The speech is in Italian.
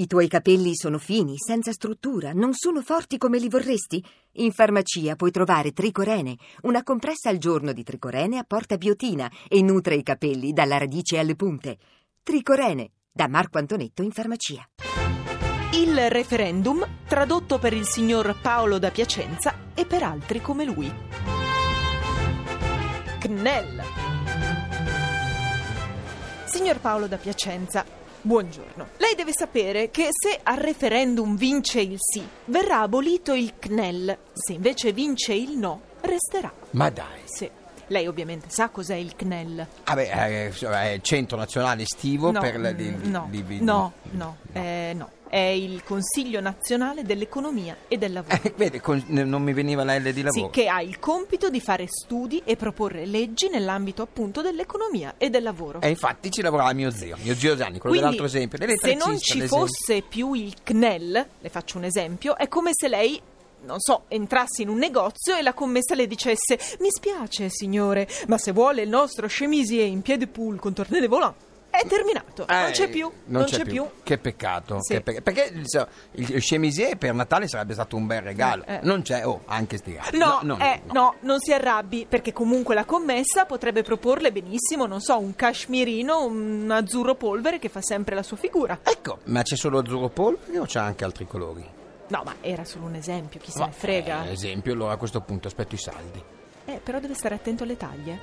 I tuoi capelli sono fini, senza struttura, non sono forti come li vorresti? In farmacia puoi trovare Tricorene, una compressa al giorno di Tricorene apporta biotina e nutre i capelli dalla radice alle punte. Tricorene, da Marco Antonetto in farmacia. Il referendum tradotto per il signor Paolo da Piacenza e per altri come lui. CNEL. Signor Paolo da Piacenza, buongiorno. Lei deve sapere che se al referendum vince il sì, verrà abolito il CNEL. Se invece vince il no, resterà. Ma dai. Sì. Lei ovviamente sa cos'è il CNEL. Vabbè, eh, è il Centro Nazionale Estivo No, per la, di, mm, no, di- di- no, no, eh, no. È il Consiglio Nazionale dell'Economia e del Lavoro. Eh, vedi, con- non mi veniva la L di Sì, lavoro. che ha il compito di fare studi e proporre leggi nell'ambito appunto dell'economia e del lavoro. E infatti ci lavorava mio zio, mio zio Gianni, quello Quindi, dell'altro esempio. se non ci fosse più il CNEL, le faccio un esempio, è come se lei, non so, entrasse in un negozio e la commessa le dicesse Mi spiace, signore, ma se vuole il nostro chemisier in piede pool con tornede volant, è terminato. non Eh, c'è più. Non, c'è, più. Che peccato. Sì. che peccato. Perché insomma, il chemisier per Natale sarebbe stato un bel regalo. Eh, eh. Non c'è, oh, anche sti gatti. No, no, eh, no, non si arrabbi, perché comunque la commessa potrebbe proporle benissimo, non so, un cashmirino, un azzurro polvere che fa sempre la sua figura. Ecco, ma c'è solo azzurro polvere o c'è anche altri colori? No, ma era solo un esempio, chi se ne frega. eh, esempio, allora a questo punto aspetto i saldi. Eh, però deve stare attento alle taglie.